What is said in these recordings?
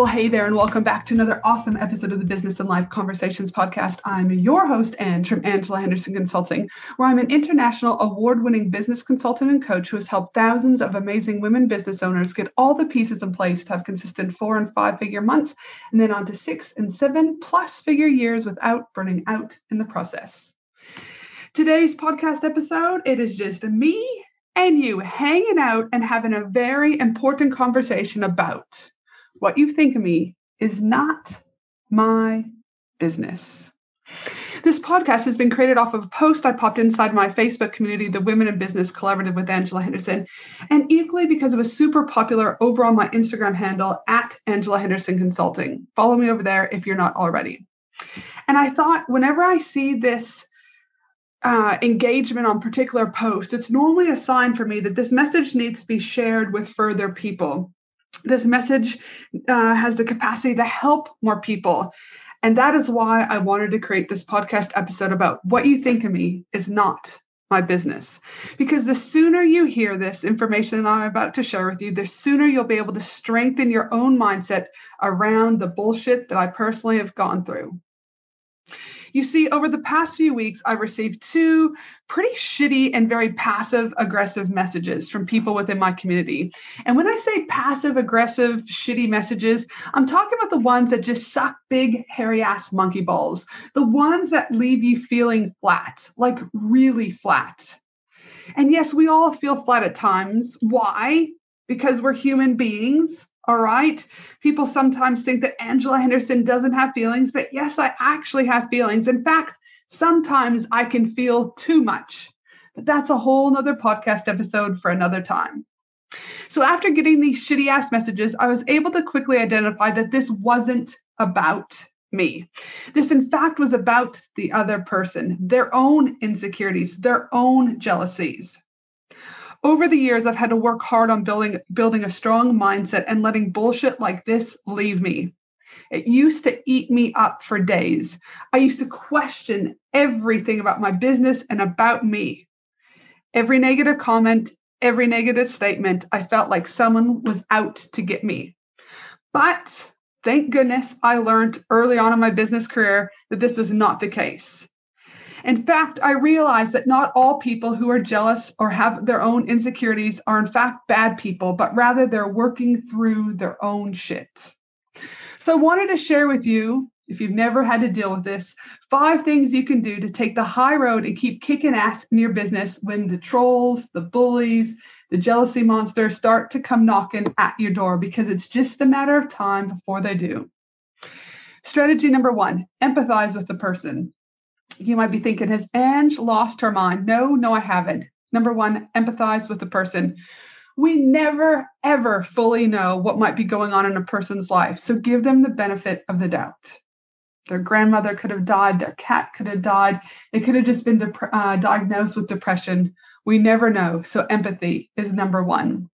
Well, hey there, and welcome back to another awesome episode of the Business and Life Conversations podcast. I'm your host, Ange from Angela Henderson Consulting, where I'm an international award winning business consultant and coach who has helped thousands of amazing women business owners get all the pieces in place to have consistent four and five figure months and then on to six and seven plus figure years without burning out in the process. Today's podcast episode, it is just me and you hanging out and having a very important conversation about what you think of me is not my business. This podcast has been created off of a post I popped inside my Facebook community, the Women in Business Collaborative with Angela Henderson, and equally because it was super popular over on my Instagram handle at Angela Henderson Consulting. Follow me over there if you're not already. And I thought whenever I see this uh, engagement on particular posts, it's normally a sign for me that this message needs to be shared with further people this message uh, has the capacity to help more people. And that is why I wanted to create this podcast episode about what you think of me is not my business. Because the sooner you hear this information that I'm about to share with you, the sooner you'll be able to strengthen your own mindset around the bullshit that I personally have gone through. You see, over the past few weeks, I've received two pretty shitty and very passive aggressive messages from people within my community. And when I say passive aggressive, shitty messages, I'm talking about the ones that just suck big, hairy ass monkey balls, the ones that leave you feeling flat, like really flat. And yes, we all feel flat at times. Why? Because we're human beings all right. People sometimes think that Angela Henderson doesn't have feelings, but yes, I actually have feelings. In fact, sometimes I can feel too much. But that's a whole nother podcast episode for another time. So after getting these shitty ass messages, I was able to quickly identify that this wasn't about me. This, in fact, was about the other person, their own insecurities, their own jealousies. Over the years, I've had to work hard on building building a strong mindset and letting bullshit like this leave me. It used to eat me up for days. I used to question everything about my business and about me. Every negative comment, every negative statement, I felt like someone was out to get me. But thank goodness I learned early on in my business career that this was not the case. In fact, I realize that not all people who are jealous or have their own insecurities are in fact bad people, but rather they're working through their own shit. So I wanted to share with you, if you've never had to deal with this, five things you can do to take the high road and keep kicking ass in your business when the trolls, the bullies, the jealousy monsters start to come knocking at your door because it's just a matter of time before they do. Strategy number one empathize with the person you might be thinking, has Ange lost her mind? No, no, I haven't. Number one, empathize with the person. We never, ever fully know what might be going on in a person's life. So give them the benefit of the doubt. Their grandmother could have died, their cat could have died, they could have just been dep- uh, diagnosed with depression. We never know. So empathy is number one.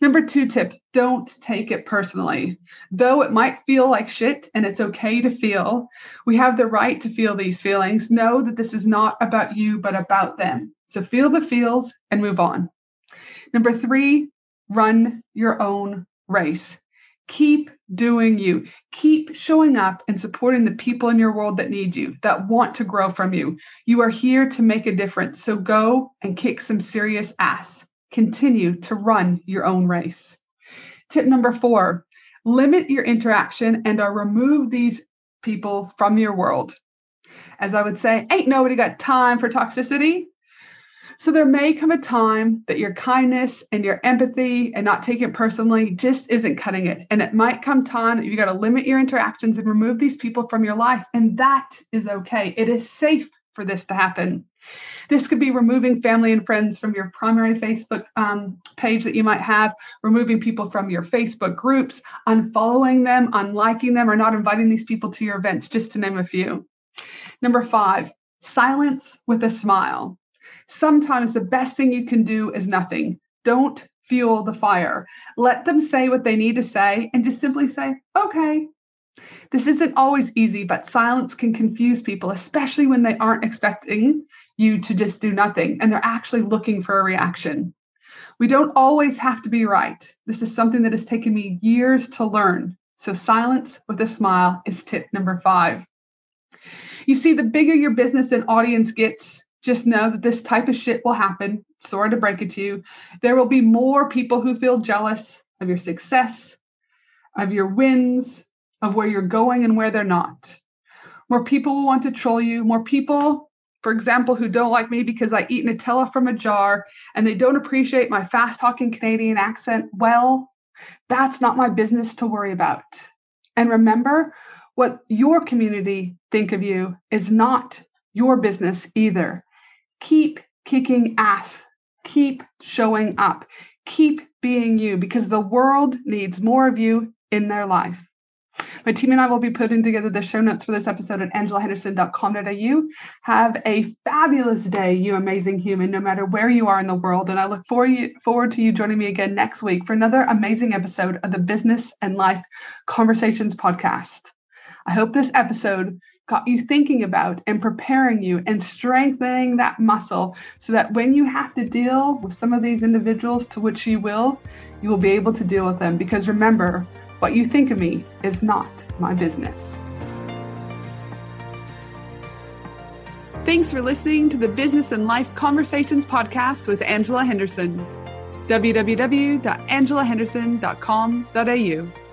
Number two tip don't take it personally. Though it might feel like shit and it's okay to feel, we have the right to feel these feelings. Know that this is not about you, but about them. So feel the feels and move on. Number three, run your own race. Keep doing you. Keep showing up and supporting the people in your world that need you, that want to grow from you. You are here to make a difference. So go and kick some serious ass continue to run your own race. Tip number four limit your interaction and or remove these people from your world. As I would say, ain't nobody got time for toxicity. So there may come a time that your kindness and your empathy and not taking it personally just isn't cutting it. And it might come time you got to limit your interactions and remove these people from your life. And that is okay. It is safe for this to happen. This could be removing family and friends from your primary Facebook um, page that you might have, removing people from your Facebook groups, unfollowing them, unliking them, or not inviting these people to your events, just to name a few. Number five, silence with a smile. Sometimes the best thing you can do is nothing. Don't fuel the fire. Let them say what they need to say and just simply say, okay. This isn't always easy, but silence can confuse people, especially when they aren't expecting you to just do nothing and they're actually looking for a reaction. We don't always have to be right. This is something that has taken me years to learn. So, silence with a smile is tip number five. You see, the bigger your business and audience gets, just know that this type of shit will happen. Sorry to break it to you. There will be more people who feel jealous of your success, of your wins, of where you're going and where they're not. More people will want to troll you. More people, for example, who don't like me because I eat Nutella from a jar and they don't appreciate my fast talking Canadian accent. Well, that's not my business to worry about. And remember, what your community think of you is not your business either. Keep kicking ass. Keep showing up. Keep being you because the world needs more of you in their life. My team and I will be putting together the show notes for this episode at angelahenderson.com.au. Have a fabulous day, you amazing human, no matter where you are in the world. And I look forward to you joining me again next week for another amazing episode of the Business and Life Conversations podcast. I hope this episode got you thinking about and preparing you and strengthening that muscle so that when you have to deal with some of these individuals to which you will, you will be able to deal with them. Because remember, what you think of me is not my business. Thanks for listening to the Business and Life Conversations podcast with Angela Henderson. www.angelahenderson.com.au